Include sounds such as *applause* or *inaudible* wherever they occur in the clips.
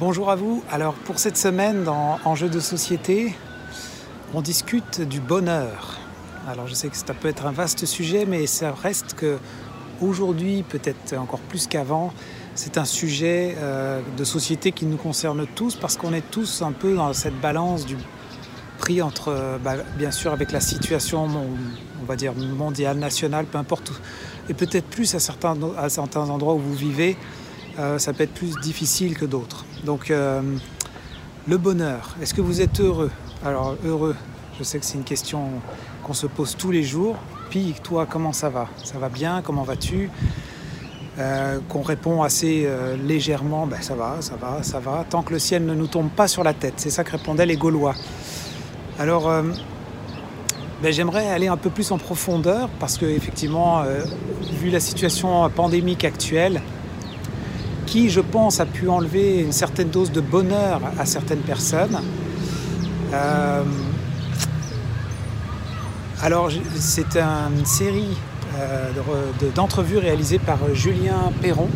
Bonjour à vous. Alors pour cette semaine dans Enjeux de société, on discute du bonheur. Alors je sais que ça peut être un vaste sujet, mais ça reste que aujourd'hui, peut-être encore plus qu'avant, c'est un sujet euh, de société qui nous concerne tous parce qu'on est tous un peu dans cette balance du prix entre, euh, bah, bien sûr, avec la situation, mondiale, nationale, peu importe, et peut-être plus à certains endroits où vous vivez, euh, ça peut être plus difficile que d'autres. Donc, euh, le bonheur, est-ce que vous êtes heureux? Alors, heureux, je sais que c'est une question qu'on se pose tous les jours. Puis, toi, comment ça va? Ça va bien? Comment vas-tu? Euh, Qu'on répond assez légèrement, ben, ça va, ça va, ça va, tant que le ciel ne nous tombe pas sur la tête. C'est ça que répondaient les Gaulois. Alors, ben, j'aimerais aller un peu plus en profondeur parce que, effectivement, vu la situation pandémique actuelle, qui, je pense, a pu enlever une certaine dose de bonheur à certaines personnes. Euh, alors, c'est une série euh, d'entrevues réalisées par Julien Perron,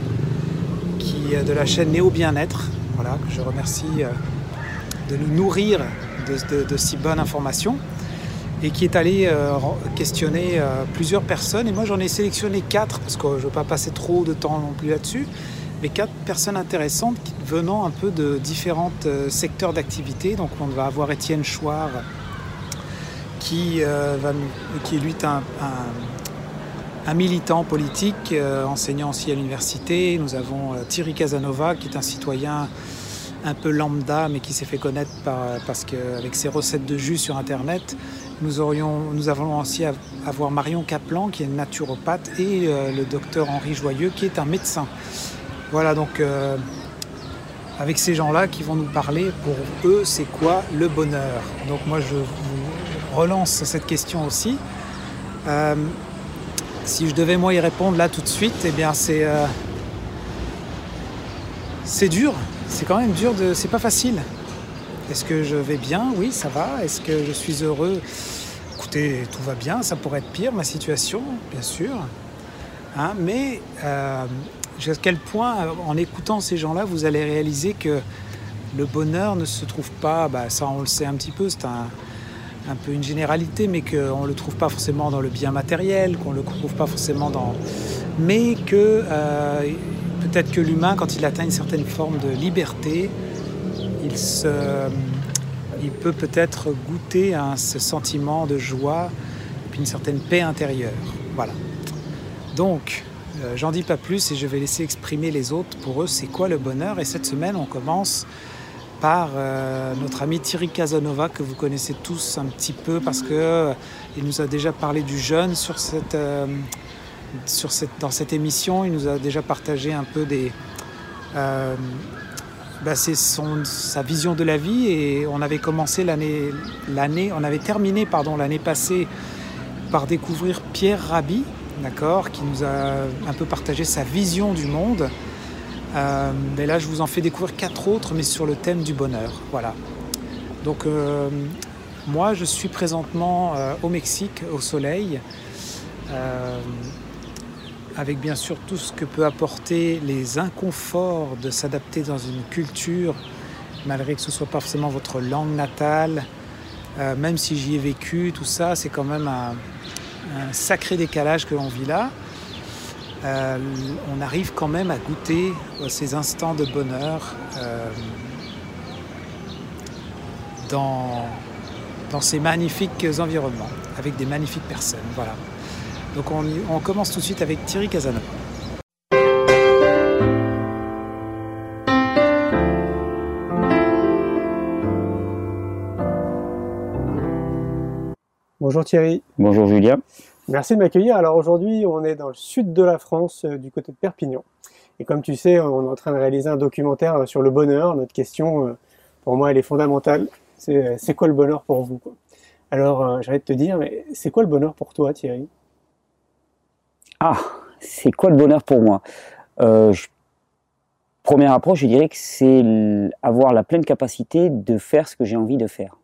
qui, de la chaîne Néo Bien-être, voilà, que je remercie euh, de nous nourrir de, si bonnes informations, et qui est allé questionner plusieurs personnes. Et moi, j'en ai sélectionné quatre, parce que je ne veux pas passer trop de temps non plus là-dessus mais quatre personnes intéressantes venant un peu de différents euh, secteurs d'activité. Donc on va avoir Étienne Chouard, qui, euh, est lui un, militant politique, euh, enseignant aussi à l'université. Nous avons Thierry Casanova, qui est un citoyen un peu lambda, mais qui s'est fait connaître par, parce qu'avec ses recettes de jus sur Internet, nous, aurions, avons aussi avoir Marion Kaplan, qui est naturopathe, et le docteur Henri Joyeux, qui est un médecin. Voilà, donc euh, avec ces gens-là qui vont nous parler, pour eux, c'est quoi le bonheur? Donc moi, je vous relance cette question aussi. Euh, si je devais moi y répondre là tout de suite, eh bien c'est euh, c'est dur. C'est quand même dur de. C'est pas facile. Est-ce que je vais bien? Oui, ça va. Est-ce que je suis heureux? Écoutez, tout va bien. Ça pourrait être pire ma situation, bien sûr. Hein, mais à quel point, en écoutant ces gens-là, vous allez réaliser que le bonheur ne se trouve pas, bah, ça on le sait un petit peu, c'est un, peu une généralité, mais qu'on ne le trouve pas forcément dans le bien matériel, qu'on ne le trouve pas forcément dans... Mais que euh, peut-être que l'humain, quand il atteint une certaine forme de liberté, il, peut peut-être goûter ce sentiment de joie, puis une certaine paix intérieure. Voilà. Donc, euh, j'en dis pas plus et je vais laisser exprimer les autres. Pour eux, c'est quoi le bonheur? Et cette semaine, on commence par euh, notre ami Thierry Casanova que vous connaissez tous un petit peu parce que euh, il nous a déjà parlé du jeûne sur cette, cette, dans cette émission. Il nous a déjà partagé un peu des bah, sa vision de la vie et on avait commencé l'année, l'année on avait terminé l'année passée par découvrir Pierre Rabhi d'accord, qui nous a un peu partagé sa vision du monde. Euh, mais là, je vous en fais découvrir quatre autres, mais sur le thème du bonheur. Voilà. Donc, euh, moi, je suis présentement euh, au Mexique, au soleil, avec bien sûr tout ce que peut apporter les inconforts de s'adapter dans une culture, malgré que ce soit pas forcément votre langue natale. même si j'y ai vécu, tout ça, c'est quand même un, un sacré décalage que l'on vit là. Euh, on arrive quand même à goûter ces instants de bonheur euh, dans, dans ces magnifiques environnements, avec des magnifiques personnes. Voilà. Donc on, on commence tout de suite avec Thierry Casanova. Bonjour Thierry. Bonjour Julien. Merci de m'accueillir. Alors aujourd'hui, on est dans le sud de la France, euh, du côté de Perpignan. Et comme tu sais, on est en train de réaliser un documentaire euh, sur le bonheur. Notre question, euh, pour moi, elle est fondamentale. C'est quoi le bonheur pour vous Alors, j'arrête de te dire, mais c'est quoi le bonheur pour toi, Thierry? Ah, c'est quoi le bonheur pour moi? Première approche, je dirais que c'est avoir la pleine capacité de faire ce que j'ai envie de faire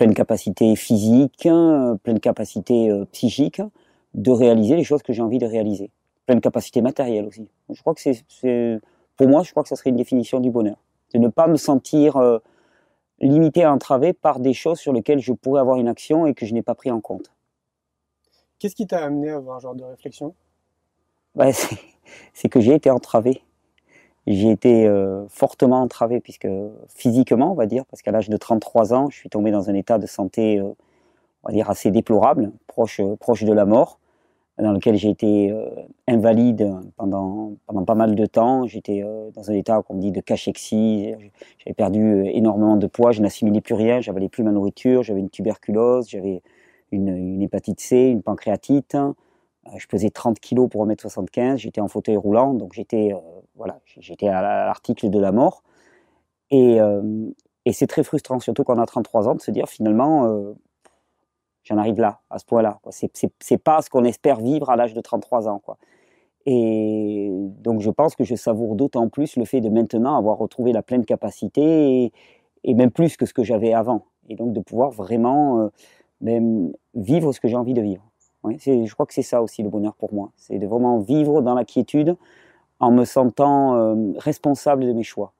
pleine capacité physique, hein, pleine capacité euh, psychique de réaliser les choses que j'ai envie de réaliser. Pleine capacité matérielle aussi. Je crois que c'est, pour moi, je crois que ça serait une définition du bonheur. De ne pas me sentir euh, limité à entravé par des choses sur lesquelles je pourrais avoir une action et que je n'ai pas pris en compte. Qu'est-ce qui t'a amené à avoir un genre de réflexion? Bah, C'est que j'ai été entravé. J'ai été euh, fortement entravé, puisque physiquement, on va dire, parce qu'à l'âge de 33 ans, je suis tombé dans un état de santé, euh, on va dire, assez déplorable, proche, proche de la mort, dans lequel j'ai été euh, invalide pendant, pendant pas mal de temps. J'étais dans un état, comme dit, de cachexie. J'avais perdu énormément de poids, je n'assimilais plus rien, j'avalais plus ma nourriture, j'avais une tuberculose, j'avais une, une, hépatite C, une pancréatite. Je pesais 30 kilos pour 1m75, j'étais en fauteuil roulant, donc j'étais voilà, j'étais à l'article de la mort. Euh, et, c'est très frustrant, surtout quand on a 33 ans, de se dire finalement, euh, j'en arrive là, à ce point-là. C'est pas ce qu'on espère vivre à l'âge de 33 ans. Quoi. Et donc je pense que je savoure d'autant plus le fait de maintenant avoir retrouvé la pleine capacité et, même plus que ce que j'avais avant. Et donc de pouvoir vraiment euh, même vivre ce que j'ai envie de vivre. Je crois que c'est ça aussi le bonheur pour moi. C'est de vraiment vivre dans la quiétude, en me sentant euh, responsable de mes choix.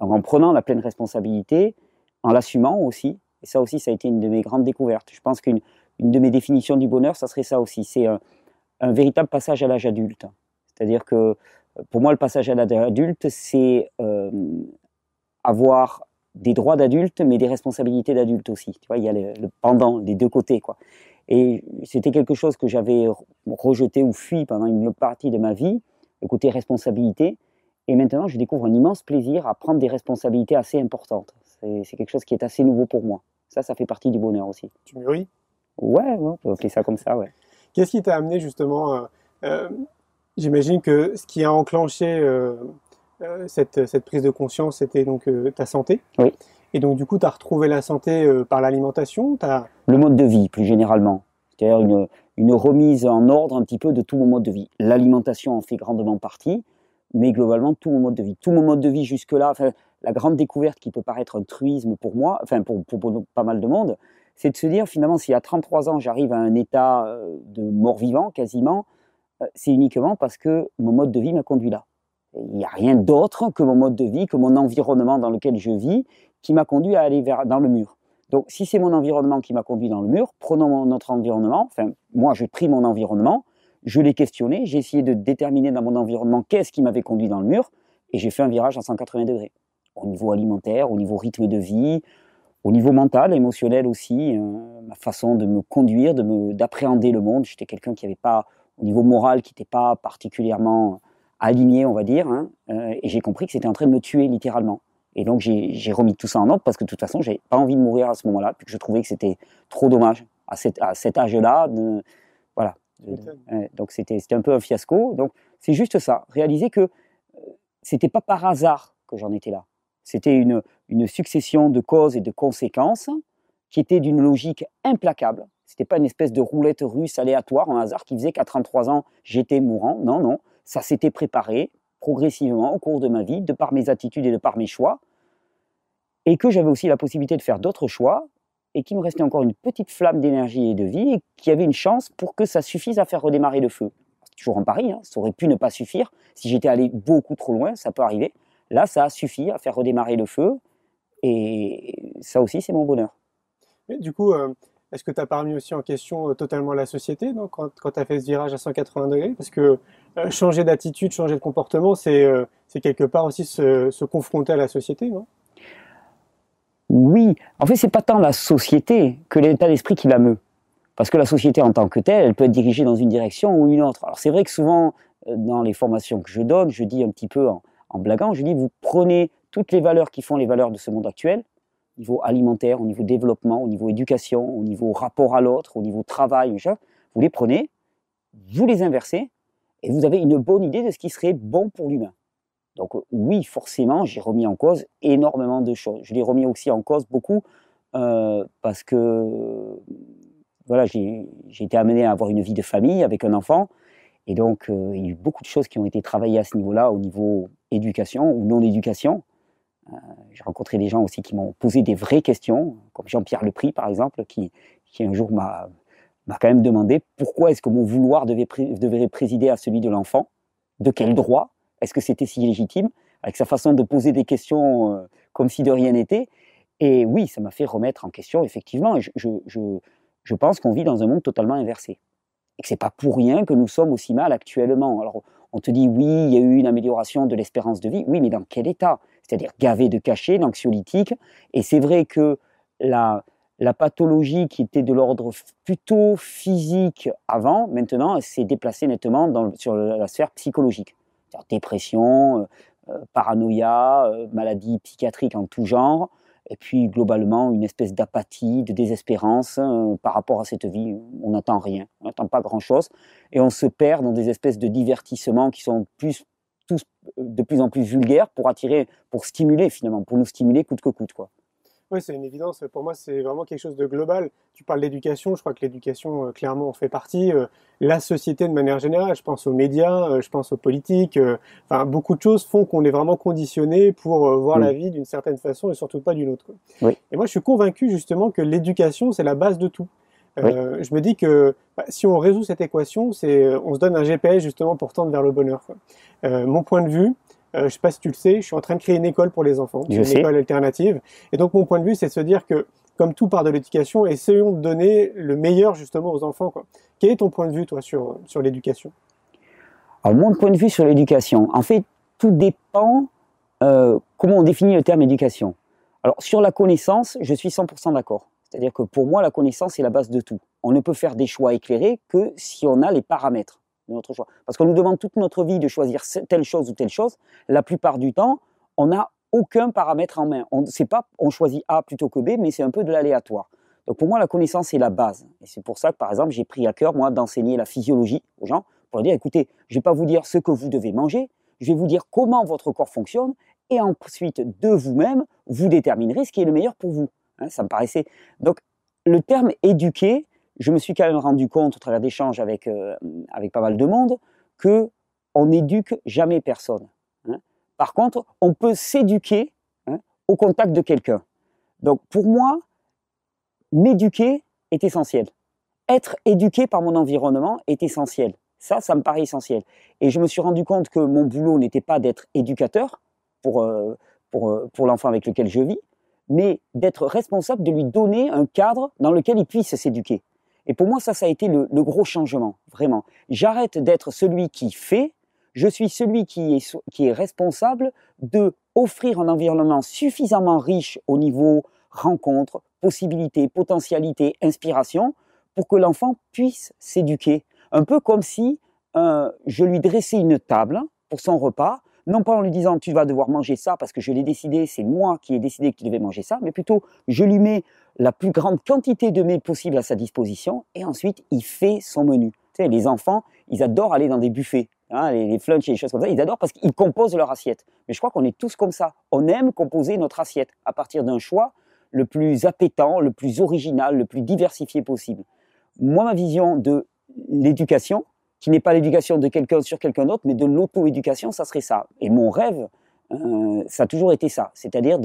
en prenant la pleine responsabilité, en l'assumant aussi. Et ça aussi, ça a été une de mes grandes découvertes. Je pense qu'une de mes définitions du bonheur, ça serait ça aussi. C'est un, véritable passage à l'âge adulte. C'est-à-dire que pour moi, le passage à l'âge adulte, c'est euh, avoir des droits d'adulte, mais des responsabilités d'adulte aussi. Tu vois, il y a le, le pendant, les deux côtés, quoi. Et c'était quelque chose que j'avais rejeté ou fui pendant une partie de ma vie, le côté responsabilité. Et maintenant, je découvre un immense plaisir à prendre des responsabilités assez importantes. C'est quelque chose qui est assez nouveau pour moi. Ça, ça fait partie du bonheur aussi. Tu mûris? Ouais, on peut appeler ça comme ça, ouais. Qu'est-ce qui t'a amené justement euh, euh, J'imagine que ce qui a enclenché euh, cette, cette, prise de conscience, c'était donc ta santé? Oui. Et donc, du coup, tu as retrouvé la santé par l'alimentation Le mode de vie, plus généralement. C'est-à-dire une, remise en ordre un petit peu de tout mon mode de vie. L'alimentation en fait grandement partie, mais globalement tout mon mode de vie. Tout mon mode de vie jusque-là, la grande découverte qui peut paraître un truisme pour moi, enfin pour, pour, pas mal de monde, c'est de se dire finalement si à 33 ans j'arrive à un état euh, de mort-vivant quasiment, euh, c'est uniquement parce que mon mode de vie m'a conduit là. Il n'y a rien d'autre que mon mode de vie, que mon environnement dans lequel je vis, qui m'a conduit à aller vers, dans le mur. Donc, si c'est mon environnement qui m'a conduit dans le mur, prenons notre environnement. Enfin, moi, j'ai pris mon environnement, je l'ai questionné, j'ai essayé de déterminer dans mon environnement qu'est-ce qui m'avait conduit dans le mur, et j'ai fait un virage à 180 degrés. Au niveau alimentaire, au niveau rythme de vie, au niveau mental, émotionnel aussi, euh, ma façon de me conduire, de d'appréhender le monde. J'étais quelqu'un qui n'avait pas, au niveau moral, qui n'était pas particulièrement aligné, on va dire, hein, euh, et j'ai compris que c'était en train de me tuer littéralement. Et donc j'ai remis tout ça en ordre parce que de toute façon, j'avais pas envie de mourir à ce moment-là, puisque je trouvais que c'était trop dommage à, à cet âge-là. Voilà. donc c'était un peu un fiasco. Donc c'est juste ça, réaliser que euh, c'était pas par hasard que j'en étais là. C'était une, une succession de causes et de conséquences qui étaient d'une logique implacable. C'était pas une espèce de roulette russe aléatoire, un hasard qui faisait qu'à 33 ans, j'étais mourant. Non, non, ça s'était préparé progressivement au cours de ma vie, de par mes attitudes et de par mes choix, et que j'avais aussi la possibilité de faire d'autres choix, et qu'il me restait encore une petite flamme d'énergie et de vie, et qui avait une chance pour que ça suffise à faire redémarrer le feu. Toujours en pari, hein, ça aurait pu ne pas suffire. Si j'étais allé beaucoup trop loin, ça peut arriver. Là, ça a suffi à faire redémarrer le feu, et ça aussi, c'est mon bonheur. Du coup, euh, est-ce que tu as pas remis aussi en question euh, totalement la société quand, quand tu as fait ce virage à 180 degrés? Parce que changer d'attitude, changer de comportement, c'est euh, quelque part aussi se, confronter à la société, non? Oui, en fait, c'est pas tant la société que l'état d'esprit qui la meut. Parce que la société en tant que telle, elle peut être dirigée dans une direction ou une autre. Alors c'est vrai que souvent, dans les formations que je donne, je dis un petit peu en, en blaguant, je dis, vous prenez toutes les valeurs qui font les valeurs de ce monde actuel, au niveau alimentaire, au niveau développement, au niveau éducation, au niveau rapport à l'autre, au niveau travail, vous les prenez, vous les inversez, et vous avez une bonne idée de ce qui serait bon pour l'humain. Donc oui, forcément, j'ai remis en cause énormément de choses. Je l'ai remis aussi en cause beaucoup euh, parce que voilà, j'ai été amené à avoir une vie de famille avec un enfant. Et donc, euh, il y a eu beaucoup de choses qui ont été travaillées à ce niveau-là, au niveau éducation ou non-éducation. Euh, j'ai rencontré des gens aussi qui m'ont posé des vraies questions, comme Jean-Pierre Lepris par exemple, qui, qui un jour m'a quand même demandé pourquoi est-ce que mon vouloir devait, devait présider à celui de l'enfant, de quel droit, Est-ce que c'était si légitime Avec sa façon de poser des questions euh, comme si de rien n'était. Et oui, ça m'a fait remettre en question, effectivement. Je, je, je, je pense qu'on vit dans un monde totalement inversé. Et que c'est pas pour rien que nous sommes aussi mal actuellement. Alors, on te dit, oui, il y a eu une amélioration de l'espérance de vie. Oui, mais dans quel état? C'est-à-dire gavé de cachets, d'anxiolytiques. Et c'est vrai que la, la pathologie qui était de l'ordre plutôt physique avant, maintenant, s'est déplacée nettement sur la sphère psychologique. Dépression, euh, euh, paranoïa, euh, maladie psychiatrique en tout genre, et puis globalement une espèce d'apathie, de désespérance par rapport à cette vie. On n'attend rien, on n'attend pas grand-chose, et on se perd dans des espèces de divertissements qui sont tous de plus en plus vulgaires pour attirer, pour stimuler finalement, pour nous stimuler coûte que coûte. Quoi. Oui, c'est une évidence. Pour moi, c'est vraiment quelque chose de global. Tu parles d'éducation, je crois que l'éducation, euh, clairement, en fait partie. Euh, la société, de manière générale, je pense aux médias, euh, je pense aux politiques. Enfin, beaucoup de choses font qu'on est vraiment conditionné pour voir la vie d'une certaine façon et surtout pas d'une autre. Et moi, je suis convaincu, justement, que l'éducation, c'est la base de tout. je me dis que bah, si on résout cette équation, c'est on se donne un GPS justement pour tendre vers le bonheur. mon point de vue, euh, je ne sais pas si tu le sais, je suis en train de créer une école pour les enfants, une école alternative. Et donc mon point de vue, c'est de se dire que, comme tout part de l'éducation, essayons de donner le meilleur justement aux enfants. Quoi. Quel est ton point de vue, toi, sur, sur l'éducation? Alors mon point de vue sur l'éducation, en fait, tout dépend euh, comment on définit le terme éducation. Alors sur la connaissance, je suis 100% d'accord. C'est-à-dire que pour moi, la connaissance est la base de tout. On ne peut faire des choix éclairés que si on a les paramètres notre choix. Parce qu'on nous demande toute notre vie de choisir telle chose ou telle chose. La plupart du temps, on n'a aucun paramètre en main. On sait pas, on choisit A plutôt que B, mais c'est un peu de l'aléatoire. Donc pour moi, la connaissance est la base. Et c'est pour ça que, par exemple, j'ai pris à cœur, moi, d'enseigner la physiologie aux gens, pour leur dire, écoutez, je ne vais pas vous dire ce que vous devez manger, je vais vous dire comment votre corps fonctionne, et ensuite, de vous-même, vous déterminerez ce qui est le meilleur pour vous. Hein, ça me paraissait... Donc, le terme éduquer, je me suis quand même rendu compte au travers d'échanges avec, euh, pas mal de monde que on n'éduque jamais personne. Hein. Par contre, on peut s'éduquer hein, au contact de quelqu'un. Donc pour moi, m'éduquer est essentiel. Être éduqué par mon environnement est essentiel. Ça, ça me paraît essentiel. Et je me suis rendu compte que mon boulot n'était pas d'être éducateur pour, euh, euh, pour l'enfant avec lequel je vis, mais d'être responsable de lui donner un cadre dans lequel il puisse s'éduquer. Et pour moi, ça, ça a été le, gros changement, vraiment. J'arrête d'être celui qui fait, je suis celui qui est, qui est responsable de offrir un environnement suffisamment riche au niveau rencontre, possibilités, potentialités, inspiration, pour que l'enfant puisse s'éduquer. Un peu comme si euh, je lui dressais une table pour son repas, non pas en lui disant tu vas devoir manger ça parce que je l'ai décidé, c'est moi qui ai décidé que tu devais manger ça, mais plutôt je lui mets la plus grande quantité de mets possible à sa disposition et ensuite il fait son menu. Tu sais, les enfants, ils adorent aller dans des buffets, hein, les, les et les choses comme ça, ils adorent parce qu'ils composent leur assiette. Mais je crois qu'on est tous comme ça. On aime composer notre assiette à partir d'un choix le plus appétant, le plus original, le plus diversifié possible. Moi, ma vision de l'éducation, qui n'est pas l'éducation de quelqu'un sur quelqu'un d'autre, mais de l'auto-éducation, ça serait ça. Et mon rêve, euh, ça a toujours été ça, c'est-à-dire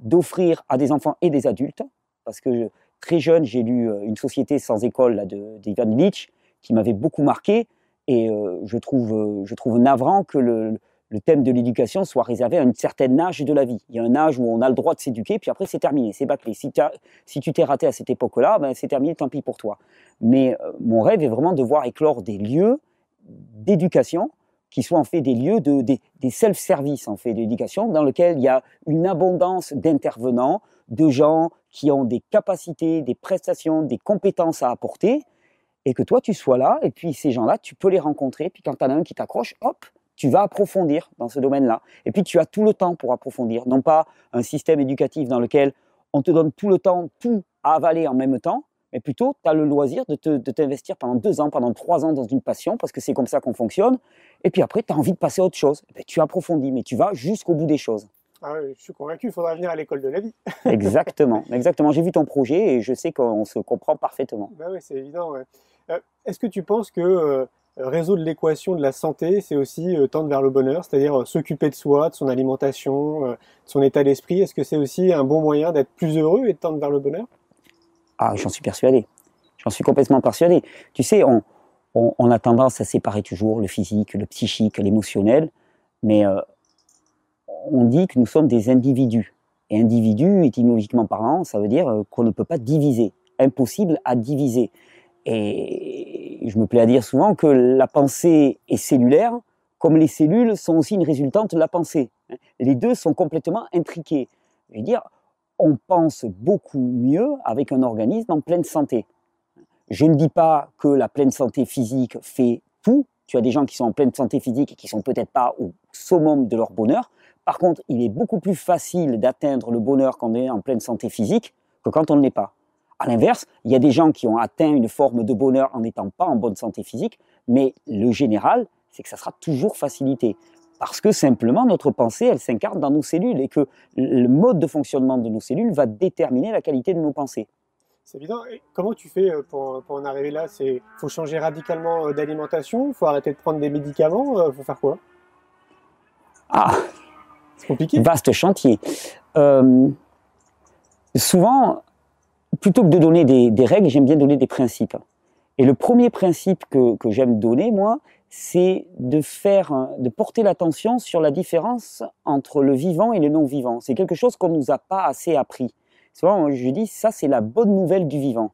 d'offrir à des enfants et des adultes, parce que très jeune, j'ai lu euh, Une société sans école là, de d'Ivan Illich, qui m'avait beaucoup marqué, et euh, je, trouve, je trouve navrant que le, le thème de l'éducation soit réservé à une certaine âge de la vie. Il y a un âge où on a le droit de s'éduquer, puis après c'est terminé, c'est bâclé. Si, si tu t'es raté à cette époque-là, ben, c'est terminé, tant pis pour toi. Mais euh, mon rêve est vraiment de voir éclore des lieux d'éducation qui soient en fait des lieux de des, self-service en fait d'éducation dans lesquels il y a une abondance d'intervenants, de gens qui ont des capacités, des prestations, des compétences à apporter, et que toi tu sois là, et puis ces gens-là, tu peux les rencontrer, puis quand tu en as un qui t'accroche, hop, tu vas approfondir dans ce domaine-là. Et puis tu as tout le temps pour approfondir, non pas un système éducatif dans lequel on te donne tout le temps, tout à avaler en même temps, mais plutôt tu as le loisir de, t'investir pendant deux ans, pendant trois ans dans une passion, parce que c'est comme ça qu'on fonctionne, et puis après tu as envie de passer à autre chose. Eh ben, tu approfondis, mais tu vas jusqu'au bout des choses. Ah je suis convaincu, il faudra venir à l'école de la vie. *laughs* exactement, exactement. J'ai vu ton projet et je sais qu'on se comprend parfaitement. Bah oui, c'est évident. Euh, est-ce que tu penses que euh, résoudre l'équation de la santé, c'est aussi euh, tendre vers le bonheur, c'est-à-dire euh, s'occuper de soi, de son alimentation, euh, de son état d'esprit. Est-ce que c'est aussi un bon moyen d'être plus heureux et de tendre vers le bonheur? Ah, j'en suis persuadé. J'en suis complètement persuadé. Tu sais, on, a tendance à séparer toujours le physique, le psychique, l'émotionnel. Mais euh, on dit que nous sommes des individus. Et individu, étymologiquement parlant, ça veut dire euh, qu'on ne peut pas diviser. Impossible à diviser. Et je me plais à dire souvent que la pensée est cellulaire, comme les cellules sont aussi une résultante de la pensée. Les deux sont complètement intriqués. Je veux dire, on pense beaucoup mieux avec un organisme en pleine santé. Je ne dis pas que la pleine santé physique fait tout. Tu as des gens qui sont en pleine santé physique et qui sont peut-être pas au summum de leur bonheur. Par contre, il est beaucoup plus facile d'atteindre le bonheur quand on est en pleine santé physique que quand on ne l'est pas. À l'inverse, il y a des gens qui ont atteint une forme de bonheur en n'étant pas en bonne santé physique, mais le général, c'est que ça sera toujours facilité. Parce que simplement, notre pensée, elle s'incarne dans nos cellules et que le mode de fonctionnement de nos cellules va déterminer la qualité de nos pensées. C'est évident. comment tu fais euh, pour, en arriver là? Il faut changer radicalement euh, d'alimentation? Il faut arrêter de prendre des médicaments? Il euh, faut faire quoi? Ah C'est compliqué. Vaste chantier. souvent, plutôt que de donner des, règles, j'aime bien donner des principes. Et le premier principe que, j'aime donner, moi, c'est de faire, de porter l'attention sur la différence entre le vivant et le non-vivant. C'est quelque chose qu'on ne nous a pas assez appris. Souvent, je dis, ça, c'est la bonne nouvelle du vivant.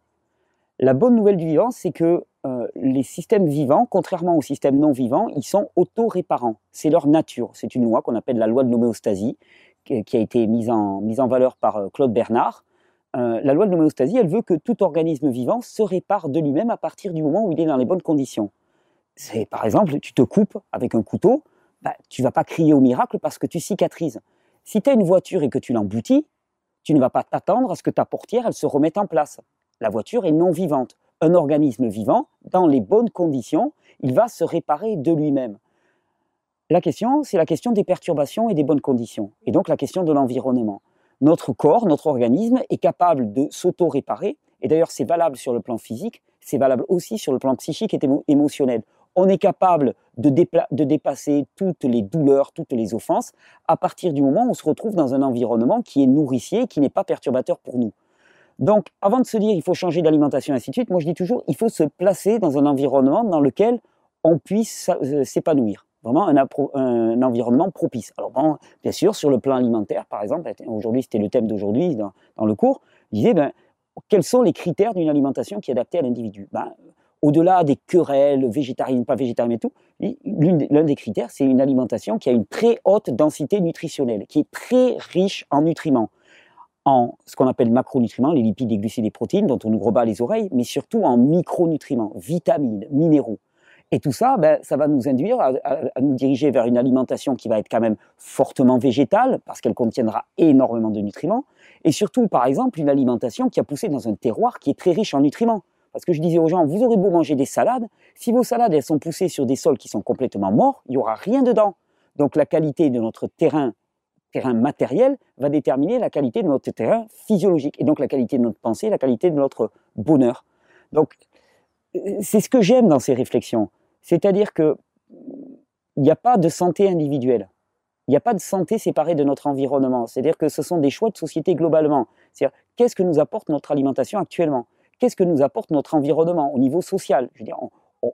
La bonne nouvelle du vivant, c'est que euh, les systèmes vivants, contrairement aux systèmes non vivants, ils sont auto-réparants. C'est leur nature. C'est une loi qu'on appelle la loi de l'homéostasie, qui a été mise en, mise en valeur par euh, Claude Bernard. Euh, la loi de l'homéostasie, elle veut que tout organisme vivant se répare de lui-même à partir du moment où il est dans les bonnes conditions. Par exemple, tu te coupes avec un couteau, bah, tu vas pas crier au miracle parce que tu cicatrises. Si tu as une voiture et que tu l'emboutis, tu ne vas pas t'attendre à ce que ta portière elle se remette en place. La voiture est non vivante. Un organisme vivant, dans les bonnes conditions, il va se réparer de lui-même. La question, c'est la question des perturbations et des bonnes conditions, et donc la question de l'environnement notre corps, notre organisme est capable de s'auto-réparer. Et d'ailleurs, c'est valable sur le plan physique, c'est valable aussi sur le plan psychique et émotionnel. On est capable de, dépasser toutes les douleurs, toutes les offenses, à partir du moment où on se retrouve dans un environnement qui est nourricier, qui n'est pas perturbateur pour nous. Donc, avant de se dire il faut changer d'alimentation ainsi de suite, moi je dis toujours il faut se placer dans un environnement dans lequel on puisse euh, s'épanouir vraiment un, environnement propice. Alors bien sûr, sur le plan alimentaire, par exemple, aujourd'hui c'était le thème d'aujourd'hui dans, le cours, je ben, quels sont les critères d'une alimentation qui est adaptée à l'individu? Ben, Au-delà des querelles végétariennes, pas végétariennes et tout, l'un des critères, c'est une alimentation qui a une très haute densité nutritionnelle, qui est très riche en nutriments en ce qu'on appelle macronutriments, les lipides, les glucides et les protéines, dont on nous rebat les oreilles, mais surtout en micronutriments, vitamines, minéraux. Et tout ça, ben, ça va nous induire à, nous diriger vers une alimentation qui va être quand même fortement végétale, parce qu'elle contiendra énormément de nutriments, et surtout, par exemple, une alimentation qui a poussé dans un terroir qui est très riche en nutriments. Parce que je disais aux gens, vous aurez beau manger des salades, si vos salades elles sont poussées sur des sols qui sont complètement morts, il n'y aura rien dedans. Donc la qualité de notre terrain, terrain matériel, va déterminer la qualité de notre terrain physiologique, et donc la qualité de notre pensée, la qualité de notre bonheur. Donc c'est ce que j'aime dans ces réflexions. C'est-à-dire que il n'y a pas de santé individuelle. Il n'y a pas de santé séparée de notre environnement. C'est-à-dire que ce sont des choix de société globalement. C'est-à-dire, qu'est-ce que nous apporte notre alimentation actuellement? Qu'est-ce que nous apporte notre environnement au niveau social? Je veux dire,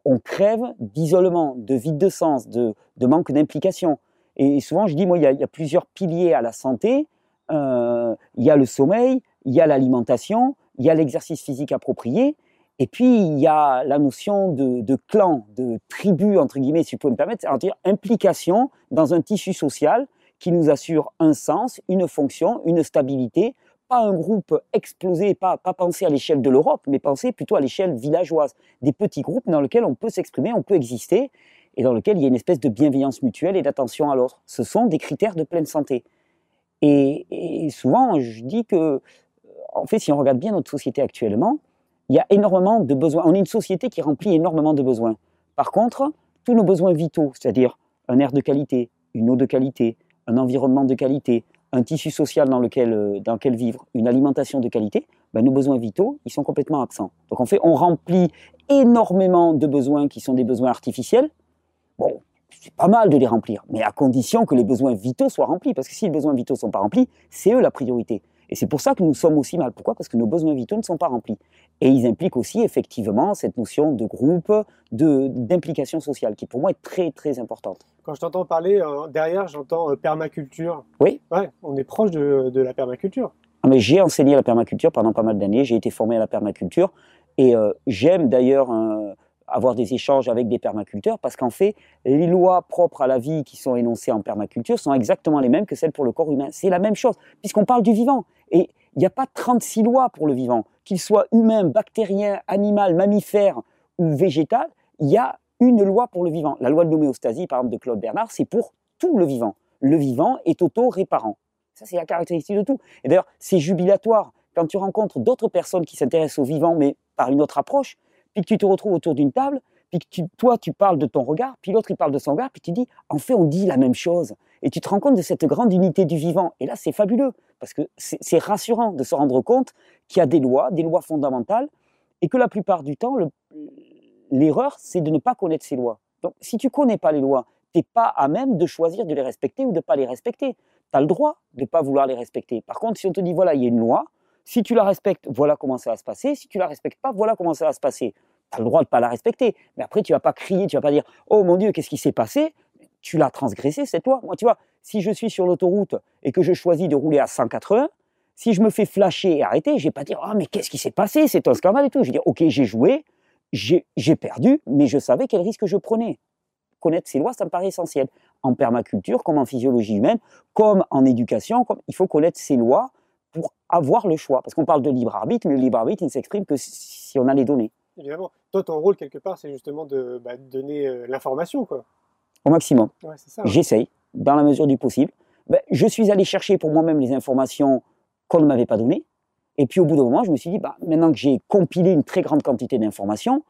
on, crève d'isolement, de vide de sens, de, manque d'implication. Et souvent, je dis, moi, il y, a, plusieurs piliers à la santé. Euh, il y a le sommeil, il y a l'alimentation, il y a l'exercice physique approprié, et puis, il y a la notion de, clan, de tribu, entre guillemets, si vous pouvez me permettre, c'est-à-dire implication dans un tissu social qui nous assure un sens, une fonction, une stabilité, pas un groupe explosé, pas, pas penser à l'échelle de l'Europe, mais penser plutôt à l'échelle villageoise, des petits groupes dans lesquels on peut s'exprimer, on peut exister, et dans lesquels il y a une espèce de bienveillance mutuelle et d'attention à l'autre. Ce sont des critères de pleine santé. Et souvent, je dis que, en fait, si on regarde bien notre société actuellement, il y a énormément de besoins. On est une société qui remplit énormément de besoins. Par contre, tous nos besoins vitaux, c'est-à-dire un air de qualité, une eau de qualité, un environnement de qualité, un tissu social dans lequel, euh, dans lequel vivre, une alimentation de qualité, ben, nos besoins vitaux, ils sont complètement absents. Donc en fait, on remplit énormément de besoins qui sont des besoins artificiels. Bon, c'est pas mal de les remplir, mais à condition que les besoins vitaux soient remplis. Parce que si les besoins vitaux ne sont pas remplis, c'est eux la priorité. Et c'est pour ça que nous sommes aussi mal. Pourquoi? Parce que nos besoins vitaux ne sont pas remplis. Et ils impliquent aussi effectivement cette notion de groupe, d'implication sociale, qui pour moi est très très importante. Quand je t'entends parler, euh, derrière j'entends euh, permaculture. Oui. Ouais, on est proche de, de la permaculture. Ah, mais j'ai enseigné la permaculture pendant pas mal d'années, j'ai été formé à la permaculture, et euh, j'aime d'ailleurs avoir des échanges avec des permaculteurs parce qu'en fait, les lois propres à la vie qui sont énoncées en permaculture sont exactement les mêmes que celles pour le corps humain. C'est la même chose, puisqu'on parle du vivant. Et il n'y a pas 36 lois pour le vivant, qu'il soit humain, bactérien, animal, mammifère ou végétal, il y a une loi pour le vivant. La loi de l'homéostasie, par exemple, de Claude Bernard, c'est pour tout le vivant. Le vivant est auto-réparant. Ça, c'est la caractéristique de tout. Et d'ailleurs, c'est jubilatoire. Quand tu rencontres d'autres personnes qui s'intéressent au vivant, mais par une autre approche, puis que tu te retrouves autour d'une table, puis que toi, tu parles de ton regard, puis l'autre, il parle de son regard, puis tu dis, en fait, on dit la même chose. Et tu te rends compte de cette grande unité du vivant. Et là, c'est fabuleux, parce que c'est rassurant de se rendre compte qu'il y a des lois, des lois fondamentales, et que la plupart du temps, l'erreur, c'est de ne pas connaître ces lois. Donc, si tu connais pas les lois, tu n'es pas à même de choisir de les respecter ou de pas les respecter. Tu as le droit de ne pas vouloir les respecter. Par contre, si on te dit, voilà, il y a une loi, si tu la respectes, voilà comment ça va se passer. Si tu la respectes pas, voilà comment ça va se passer. Tu as le droit de ne pas la respecter. Mais après, tu vas pas crier, tu vas pas dire Oh mon Dieu, qu'est-ce qui s'est passé? Tu l'as transgressé, cette loi. Moi, tu vois, si je suis sur l'autoroute et que je choisis de rouler à 180, si je me fais flasher et arrêter, je vais pas dire Ah, mais qu'est-ce qui s'est passé? C'est un scandale et tout. Je vais dire Ok, j'ai joué, j'ai perdu, mais je savais quel risque je prenais. Connaître ces lois, ça me paraît essentiel. En permaculture, comme en physiologie humaine, comme en éducation, il faut connaître ces lois avoir le choix. Parce qu'on parle de libre arbitre, mais le libre arbitre, il ne s'exprime que si on a les données. Évidemment. Toi, ton rôle, quelque part, c'est justement de bah, donner euh, l'information, quoi. Au maximum. Ouais, ça, J'essaye, dans la mesure du possible. Ben, je suis allé chercher pour moi-même les informations qu'on ne m'avait pas données. Et puis, au bout d'un moment, je me suis dit, bah, maintenant que j'ai compilé une très grande quantité d'informations,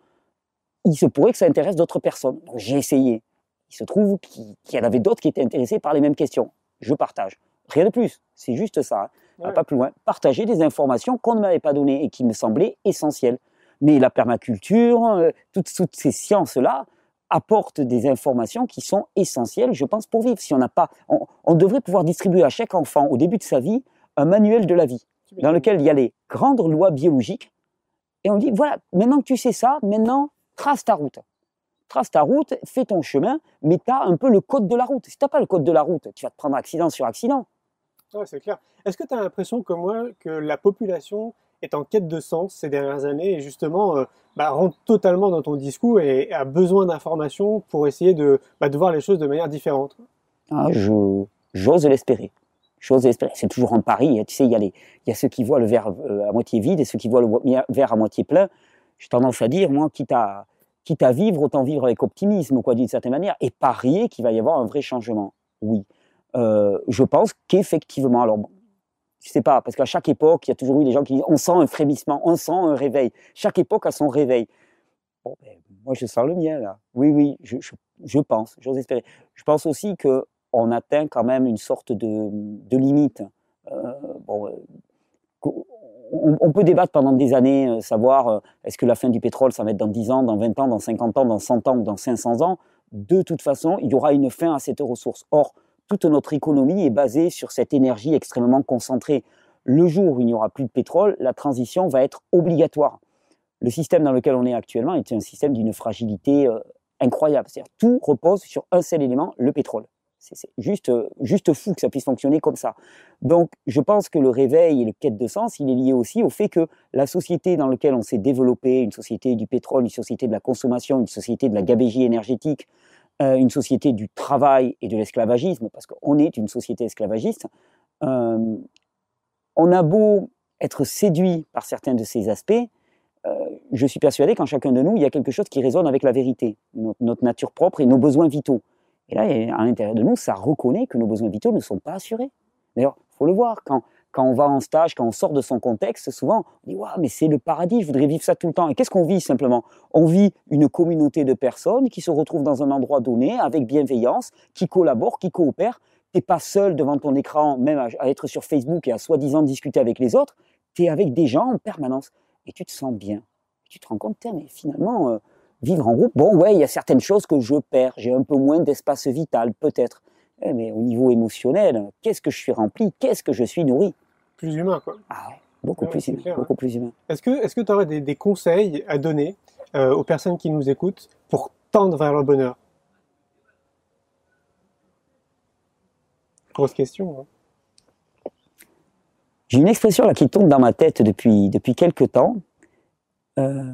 il se pourrait que ça intéresse d'autres personnes. Donc, j'ai essayé. Il se trouve qu'il y en avait d'autres qui étaient intéressés par les mêmes questions. Je partage. Rien de plus. C'est juste ça. Hein pas plus loin, partager des informations qu'on ne m'avait pas données et qui me semblaient essentielles. Mais la permaculture, euh, toutes, ces sciences-là apportent des informations qui sont essentielles, je pense, pour vivre. Si on n'a pas, on, devrait pouvoir distribuer à chaque enfant, au début de sa vie, un manuel de la vie, dans lequel il y a les grandes lois biologiques. Et on dit, voilà, maintenant que tu sais ça, maintenant, trace ta route trace ta route, fais ton chemin, mais tu as un peu le code de la route. Si tu n'as pas le code de la route, tu vas te prendre accident sur accident. C'est clair. Est-ce que tu as l'impression, comme moi, que la population est en quête de sens ces dernières années et justement euh, bah, rentre totalement dans ton discours et a besoin d'informations pour essayer de, bah, voir les choses de manière différente? Ah, J'ose l'espérer. J'ose l'espérer. C'est toujours un pari. Hein. Tu sais, il y, a y a ceux qui voient le verre euh, à moitié vide et ceux qui voient le verre à moitié plein. J'ai tendance à dire, moi, quitte à, quitte à vivre, autant vivre avec optimisme, quoi, d'une certaine manière, et parier qu'il va y avoir un vrai changement. Oui. Euh, je pense qu'effectivement, alors je sais pas, parce qu'à chaque époque, il y a toujours eu des gens qui disent on sent un frémissement, on sent un réveil. Chaque époque a son réveil. Bon, ben, moi, je sens le mien là. Oui, oui, je, pense, j'ose espérer. Je pense aussi que on atteint quand même une sorte de, limite. Euh, euh, on, peut débattre pendant des années, savoir est-ce que la fin du pétrole, ça va être dans 10 ans, dans 20 ans, dans 50 ans, dans 100 ans ou dans 500 ans. De toute façon, il y aura une fin à cette ressource. Or, toute notre économie est basée sur cette énergie extrêmement concentrée. Le jour où il n'y aura plus de pétrole, la transition va être obligatoire. Le système dans lequel on est actuellement est un système d'une fragilité euh, incroyable. C'est-à-dire tout repose sur un seul élément, le pétrole. C'est juste, euh, juste fou que ça puisse fonctionner comme ça. Donc, je pense que le réveil et le quête de sens, il est lié aussi au fait que la société dans laquelle on s'est développé, une société du pétrole, une société de la consommation, une société de la gabégie énergétique, euh, une société du travail et de l'esclavagisme, parce qu'on est une société esclavagiste, euh, on a beau être séduit par certains de ces aspects, euh, je suis persuadé qu'en chacun de nous, il y a quelque chose qui résonne avec la vérité, notre, nature propre et nos besoins vitaux. Et là, à l'intérieur de nous, ça reconnaît que nos besoins vitaux ne sont pas assurés. D'ailleurs, il faut le voir, quand, quand on va en stage, quand on sort de son contexte, souvent, on dit Waouh, mais c'est le paradis, je voudrais vivre ça tout le temps. Et qu'est-ce qu'on vit simplement? On vit une communauté de personnes qui se retrouvent dans un endroit donné, avec bienveillance, qui collaborent, qui coopèrent. Tu n'es pas seul devant ton écran, même à, être sur Facebook et à soi-disant discuter avec les autres. Tu es avec des gens en permanence. Et tu te sens bien. tu te rends compte, mais finalement, euh, vivre en groupe, bon, ouais, il y a certaines choses que je perds. J'ai un peu moins d'espace vital, peut-être. Eh, mais au niveau émotionnel, qu'est-ce que je suis rempli? Qu'est-ce que je suis nourri? Plus humain, quoi. Ah ouais, beaucoup Ouais, plus humain. clair, beaucoup plus humain. Est-ce que est-ce que tu aurais des, des conseils à donner euh, aux personnes qui nous écoutent pour tendre vers le bonheur? Grosse question. hein. J'ai une expression là qui tourne dans ma tête depuis, depuis quelques temps. Euh,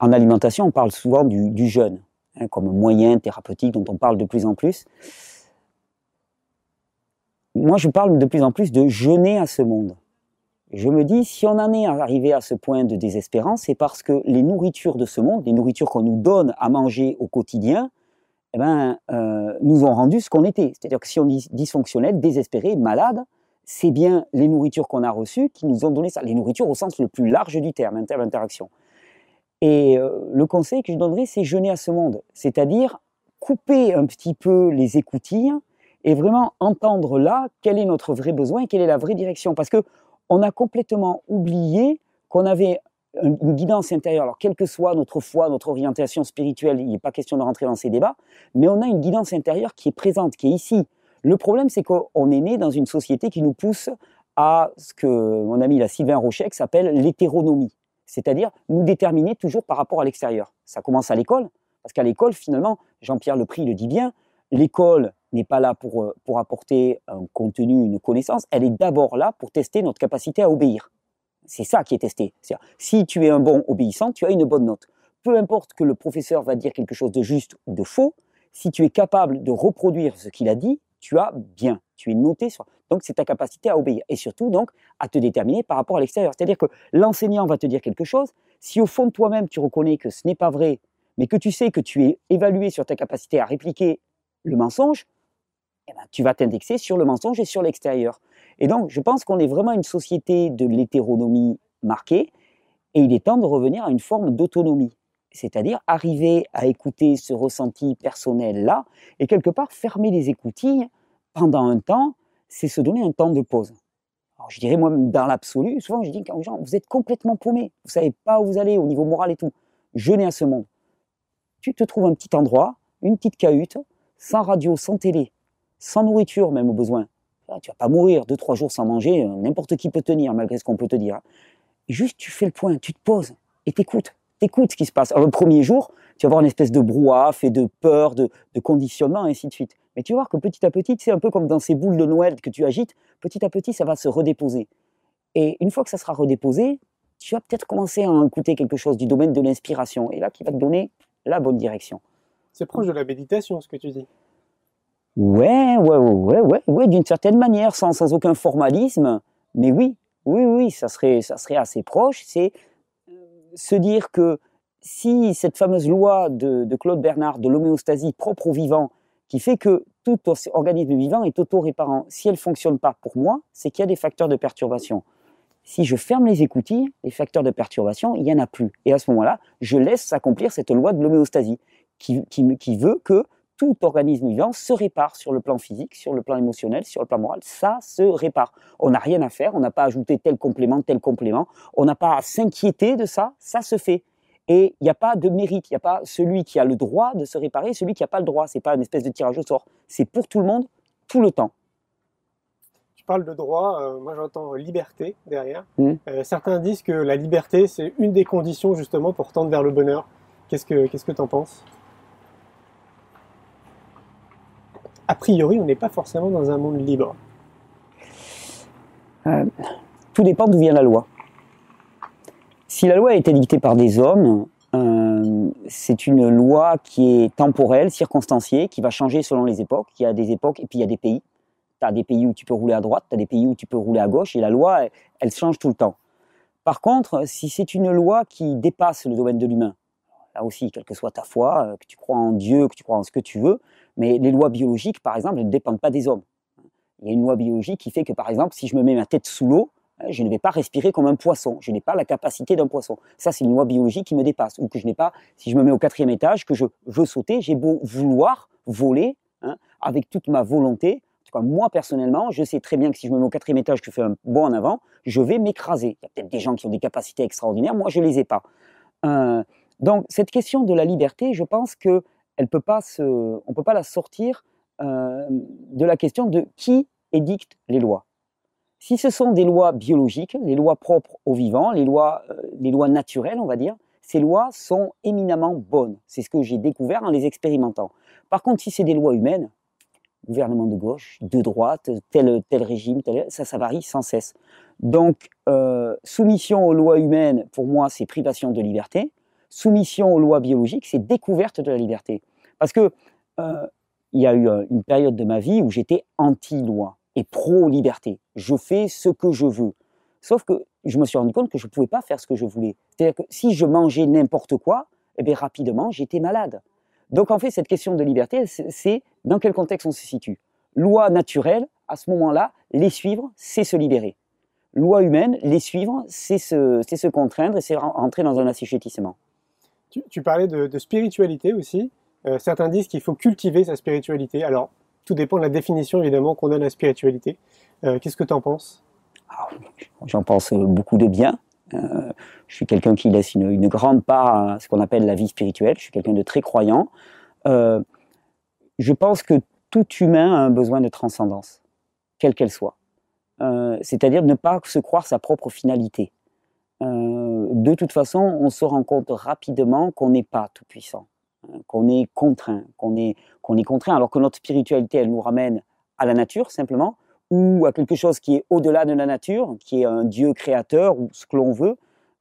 en alimentation, on parle souvent du, du jeûne, hein, comme moyen thérapeutique dont on parle de plus en plus. Moi, je parle de plus en plus de jeûner à ce monde. Je me dis, si on en est arrivé à ce point de désespérance, c'est parce que les nourritures de ce monde, les nourritures qu'on nous donne à manger au quotidien, eh ben, euh, nous ont rendu ce qu'on était. C'est-à-dire que si on est dysfonctionnel, désespéré, malade, c'est bien les nourritures qu'on a reçues qui nous ont donné ça. Les nourritures au sens le plus large du terme, inter interaction. Et euh, le conseil que je donnerais, c'est jeûner à ce monde. C'est-à-dire couper un petit peu les écoutilles et vraiment entendre là quel est notre vrai besoin et quelle est la vraie direction. Parce que on a complètement oublié qu'on avait un- une guidance intérieure. Alors, quelle que soit notre foi, notre orientation spirituelle, il n'est pas question de rentrer dans ces débats, mais on a une guidance intérieure qui est présente, qui est ici. Le problème, c'est qu'on est né dans une société qui nous pousse à ce que mon ami la Sylvain Rochec s'appelle l'hétéronomie, c'est-à-dire nous déterminer toujours par rapport à l'extérieur. Ça commence à l'école, parce qu'à l'école, finalement, Jean-Pierre Lepris le dit bien, l'école n'est pas là pour, euh, pour apporter un contenu, une connaissance, elle est d'abord là pour tester notre capacité à obéir. C'est ça qui est testé. Si tu es un bon obéissant, tu as une bonne note. Peu importe que le professeur va dire quelque chose de juste ou de faux, si tu es capable de reproduire ce qu'il a dit, tu as bien, tu es noté. Donc c'est ta capacité à obéir et surtout donc à te déterminer par rapport à l'extérieur. C'est-à-dire que l'enseignant va te dire quelque chose, si au fond de toi-même tu reconnais que ce n'est pas vrai, mais que tu sais que tu es évalué sur ta capacité à répliquer le mensonge, eh ben, tu vas t'indexer sur le mensonge et sur l'extérieur. Et donc je pense qu'on est vraiment une société de l'hétéronomie marquée et il est temps de revenir à une forme d'autonomie. C'est-à-dire arriver à écouter ce ressenti personnel-là et quelque part fermer les écoutilles pendant un temps, c'est se donner un temps de pause. Alors, je dirais moi dans l'absolu, souvent je dis aux gens, vous êtes complètement paumés, vous savez pas où vous allez au niveau moral et tout. Jeûnez à ce monde. Tu te trouves un petit endroit, une petite cahute, sans radio, sans télé, sans nourriture même au besoin. Ah, Tu vas pas mourir deux trois jours sans manger, euh, n'importe qui peut tenir malgré ce qu'on peut te dire. juste tu fais le point, tu te poses et t'écoutes, t'écoutes ce qui se passe. Alors, le premier jour, tu vas avoir une espèce de brouhaha fait de peur, de, de conditionnement, et ainsi de suite. Mais tu vas voir que petit à petit, c'est un peu comme dans ces boules de Noël que tu agites, petit à petit, ça va se redéposer. Et une fois que ça sera redéposé, tu vas peut-être commencer à écouter quelque chose du domaine de l'inspiration, et là, qui va te donner la bonne direction. C'est proche de la méditation, ce que tu dis. Ouais, ouais, ouais, ouais, ouais, d'une certaine manière, sans, aucun formalisme, mais oui, oui, oui, ça serait, ça serait assez proche. C'est euh, se dire que si cette fameuse loi de, de Claude Bernard de l'homéostasie propre au vivant, qui fait que tout organisme vivant est auto-réparant, si elle fonctionne pas pour moi, c'est qu'il y a des facteurs de perturbation. Si je ferme les écoutilles, les facteurs de perturbation, il n'y en a plus. Et à ce moment-là, je laisse s'accomplir cette loi de l'homéostasie, qui veut que tout organisme vivant se répare sur le plan physique, sur le plan émotionnel, sur le plan moral. Ça se répare. On n'a rien à faire, on n'a pas à ajouter tel complément, tel complément. On n'a pas à s'inquiéter de ça, ça se fait. Et il n'y a pas de mérite, il n'y a pas celui qui a le droit de se réparer celui qui n'a pas le droit. C'est pas une espèce de tirage au sort. C'est pour tout le monde, tout le temps. Tu parles de droit, euh, moi j'entends liberté derrière. Mm. Euh, certains disent que la liberté, c'est une des conditions justement pour tendre vers le bonheur. Qu'est-ce que qu'est-ce que tu en penses? A priori, on n'est pas forcément dans un monde libre. Tout dépend d'où vient la loi. Si la loi a été dictée par des hommes, euh, c'est une loi qui est temporelle, circonstanciée, qui va changer selon les époques. Il y a des époques et puis il y a des pays. Tu as des pays où tu peux rouler à droite, tu as des pays où tu peux rouler à gauche, et la loi, elle change tout le temps. Par contre, si c'est une loi qui dépasse le domaine de l'humain, là aussi, quelle que soit ta foi, euh, que tu crois en Dieu, que tu crois en ce que tu veux, mais les lois biologiques, par exemple, ne dépendent pas des hommes. Il y a une loi biologique qui fait que, par exemple, si je me mets ma tête sous l'eau, hein, je ne vais pas respirer comme un poisson. Je n'ai pas la capacité d'un poisson. Ça, c'est une loi biologique qui me dépasse. Ou que je n'ai pas, si je me mets au quatrième étage, que je veux sauter, j'ai beau vouloir voler hein, avec toute ma volonté. Moi, personnellement, je sais très bien que si je me mets au quatrième étage, que je fais un bond en avant, je vais m'écraser. Il y a peut-être des gens qui ont des capacités extraordinaires. Moi, je ne les ai pas. Euh, donc, cette question de la liberté, je pense que peut pas se, on peut pas la sortir euh, de la question de qui édicte les lois. Si ce sont des lois biologiques, les lois propres au vivant, les lois, euh, les lois naturelles, on va dire, ces lois sont éminemment bonnes. C'est ce que j'ai découvert en les expérimentant. Par contre, si c'est des lois humaines, gouvernement de gauche, de droite, tel, tel régime, ça, ça varie sans cesse. Donc, euh, soumission aux lois humaines, pour moi, c'est privation de liberté. Soumission aux lois biologiques, c'est découverte de la liberté. Parce que euh, il y a eu euh, une période de ma vie où j'étais anti-loi et pro-liberté. Je fais ce que je veux. Sauf que je me suis rendu compte que je ne pouvais pas faire ce que je voulais. C'est-à-dire que si je mangeais n'importe quoi, eh bien, rapidement, j'étais malade. Donc en fait, cette question de liberté, c'est dans quel contexte on se situe. Loi naturelle, à ce moment-là, les suivre, c'est se libérer. Loi humaine, les suivre, c'est se, se, contraindre et c'est rentrer dans un assujettissement. Tu, parlais de, spiritualité aussi. Euh, certains disent qu'il faut cultiver sa spiritualité. Alors, tout dépend de la définition évidemment qu'on donne à la spiritualité. Euh, Qu'est-ce que tu en penses? Ah, J'en pense beaucoup de bien. Euh, je suis quelqu'un qui laisse une, une, grande part à ce qu'on appelle la vie spirituelle. Je suis quelqu'un de très croyant. Je pense que tout humain a un besoin de transcendance, quelle qu'elle soit. C'est-à-dire ne pas se croire sa propre finalité. Euh, de toute façon, on se rend compte rapidement qu'on n'est pas tout puissant, hein, qu'on est contraint, qu'on est, est contraint, alors que notre spiritualité, elle nous ramène à la nature simplement, ou à quelque chose qui est au-delà de la nature, qui est un Dieu créateur ou ce que l'on veut,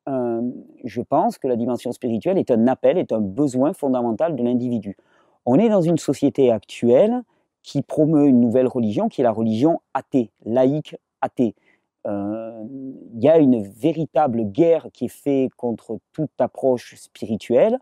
euh, je pense que la dimension spirituelle est un appel, est un besoin fondamental de l'individu. On est dans une société actuelle qui promeut une nouvelle religion, qui est la religion athée, laïque athée. Euh, il y a une véritable guerre qui est faite contre toute approche spirituelle.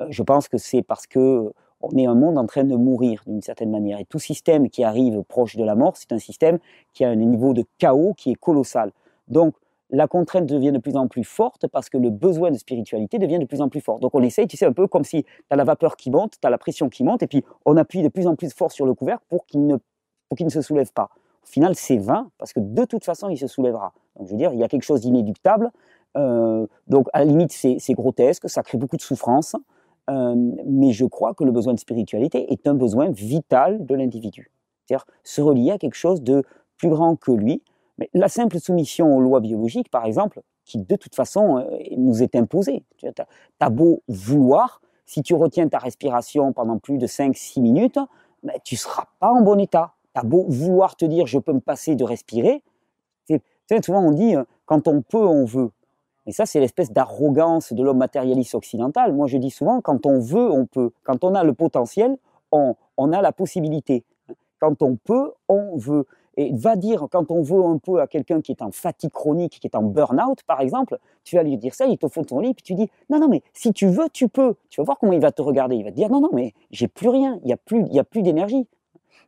Euh, je pense que c'est parce que on est un monde en train de mourir d'une certaine manière. Et tout système qui arrive proche de la mort, c'est un système qui a un niveau de chaos qui est colossal. Donc, la contrainte devient de plus en plus forte parce que le besoin de spiritualité devient de plus en plus fort. Donc on essaye, tu sais, un peu comme si tu as la vapeur qui monte, tu as la pression qui monte, et puis on appuie de plus en plus fort sur le couvercle pour qu'il ne, ne se soulève pas. Au final, c'est vain parce que de toute façon, il se soulèvera. Donc je veux dire, il y a quelque chose d'inéductable. Euh, donc à la limite, c'est grotesque, ça crée beaucoup de souffrance. Euh, mais je crois que le besoin de spiritualité est un besoin vital de l'individu. C'est-à-dire se relier à quelque chose de plus grand que lui, mais la simple soumission aux lois biologiques, par exemple, qui de toute façon euh, nous est imposée. Tu as, beau vouloir, si tu retiens ta respiration pendant plus de 5-6 minutes, mais tu ne seras pas en bon état. Tu beau vouloir te dire je peux me passer de respirer. Souvent on dit euh, quand on peut, on veut. Et ça, c'est l'espèce d'arrogance de l'homme matérialiste occidental. Moi, je dis souvent, quand on veut, on peut. Quand on a le potentiel, on, on a la possibilité. Quand on peut, on veut. Et va dire, quand on veut un peu à quelqu'un qui est en fatigue chronique, qui est en burn-out, par exemple, tu vas lui dire ça, il te faut ton lit, puis tu dis, non, non, mais si tu veux, tu peux. Tu vas voir comment il va te regarder. Il va te dire, non, non, mais j'ai plus rien, il n'y a plus, il y a plus d'énergie.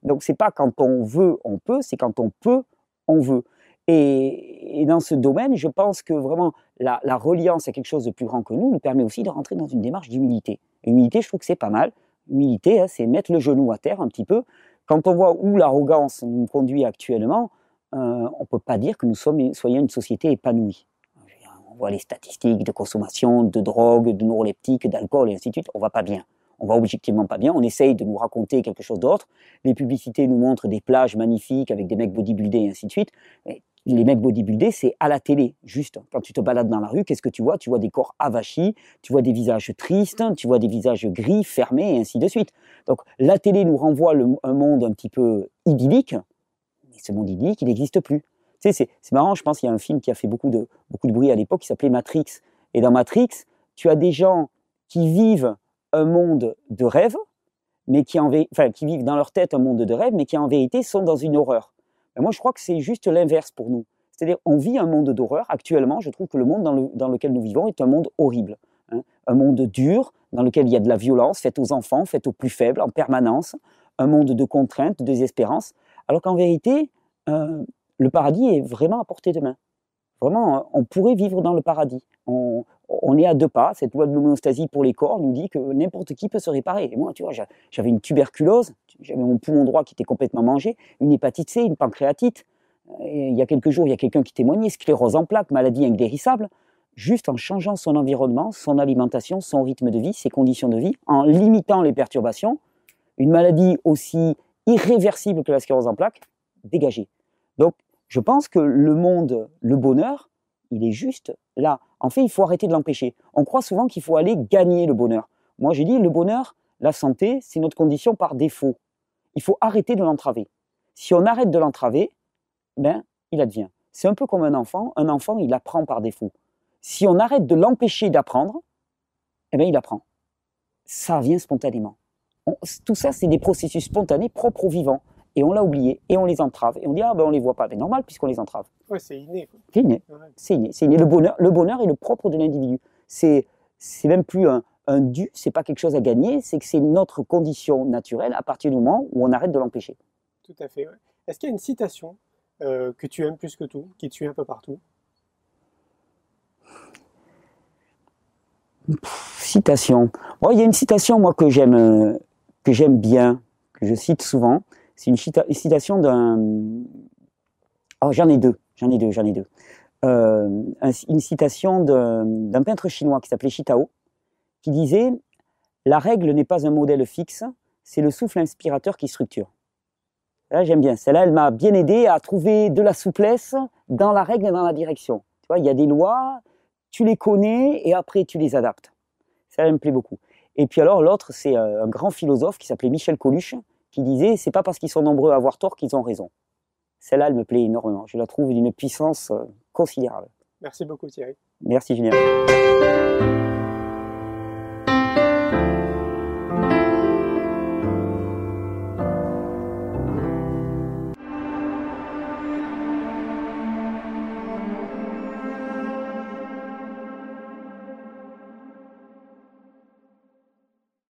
Donc, c'est pas quand on veut, on peut, c'est quand on peut, on veut. Et, dans ce domaine, je pense que vraiment la, la, reliance à quelque chose de plus grand que nous nous permet aussi de rentrer dans une démarche d'humilité. Humilité, je trouve que c'est pas mal. Humilité, hein, c'est mettre le genou à terre un petit peu, quand on voit où l'arrogance nous conduit actuellement, euh, on ne peut pas dire que nous sommes, soyons une société épanouie. On voit les statistiques de consommation de drogue, de neuroleptiques, d'alcool et ainsi de suite. On va pas bien. On va objectivement pas bien. On essaye de nous raconter quelque chose d'autre. Les publicités nous montrent des plages magnifiques avec des mecs bodybuildés et ainsi de suite les mecs bodybuildés, c'est à la télé, juste. Quand tu te balades dans la rue, qu'est-ce que tu vois? Tu vois des corps avachis, tu vois des visages tristes, tu vois des visages gris, fermés, et ainsi de suite. Donc la télé nous renvoie un monde un petit peu idyllique, mais ce monde idyllique, il n'existe plus. Tu c'est marrant, je pense qu'il y a un film qui a fait beaucoup de, beaucoup de bruit à l'époque qui s'appelait Matrix. Et dans Matrix, tu as des gens qui vivent un monde de rêve, mais qui, vivent dans leur tête un monde de rêve, mais qui en vérité sont dans une horreur moi, je crois que c'est juste l'inverse pour nous. C'est-à-dire, on vit un monde d'horreur. Actuellement, je trouve que le monde dans, lequel nous vivons est un monde horrible. Hein. Un monde dur, dans lequel il y a de la violence faite aux enfants, faite aux plus faibles, en permanence. Un monde de contraintes, de désespérance. Alors qu'en vérité, euh, le paradis est vraiment à portée de main. Vraiment, on pourrait vivre dans le paradis. On est à deux pas. Cette loi de l'homéostasie pour les corps nous dit que n'importe qui peut se réparer. Et moi, tu vois, j'avais une tuberculose, j'avais mon poumon droit qui était complètement mangé, une hépatite C, une pancréatite. Et il y a quelques jours, il y a quelqu'un qui témoignait, sclérose en plaques, maladie inguérissable, juste en changeant son environnement, son alimentation, son rythme de vie, ses conditions de vie, en limitant les perturbations. Une maladie aussi irréversible que la sclérose en plaques, dégagée. Donc, Je pense que le monde, le bonheur, il est juste là. En fait, il faut arrêter de l'empêcher. On croit souvent qu'il faut aller gagner le bonheur. Moi, j'ai dit, le bonheur, la santé, c'est notre condition par défaut. Il faut arrêter de l'entraver. Si on arrête de l'entraver, ben, il advient. C'est un peu comme un enfant. Un enfant, il apprend par défaut. Si on arrête de l'empêcher d'apprendre, eh ben, il apprend. Ça vient spontanément. tout ça, c'est des processus spontanés propres au vivant. Et on l'a oublié, et on les entrave. Et on dit, ah ben on les voit pas. C'est normal puisqu'on les entrave. Ouais, c'est inné. C'est inné. C'est inné. inné. Le, bonheur, le bonheur est le propre de l'individu. C'est, c'est même plus un, un dû, c'est pas quelque chose à gagner, c'est que c'est notre condition naturelle à partir du moment où on arrête de l'empêcher. Tout à fait. Est-ce qu'il y a une citation euh, que tu aimes plus que tout, qui te suit un peu partout? Citation. il y a une citation moi que j'aime euh, que j'aime bien, que je cite souvent. C'est une, citation d'un. Oh, j'en ai deux, j'en ai deux, j'en ai deux. Euh, une citation d'un peintre chinois qui s'appelait Shitao, qui disait La règle n'est pas un modèle fixe, c'est le souffle inspirateur qui structure. Là, j'aime bien. Celle-là, elle m'a bien aidé à trouver de la souplesse dans la règle et dans la direction. Tu vois, il y a des lois, tu les connais et après tu les adaptes. Ça, elle me plaît beaucoup. Et puis alors, l'autre, c'est euh, un grand philosophe qui s'appelait Michel Coluche, qui disait C'est pas parce qu'ils sont nombreux à avoir tort qu'ils ont raison. Celle-là, elle me plaît énormément. Je la trouve d'une puissance euh, considérable. Merci beaucoup, Thierry. Merci, Julien.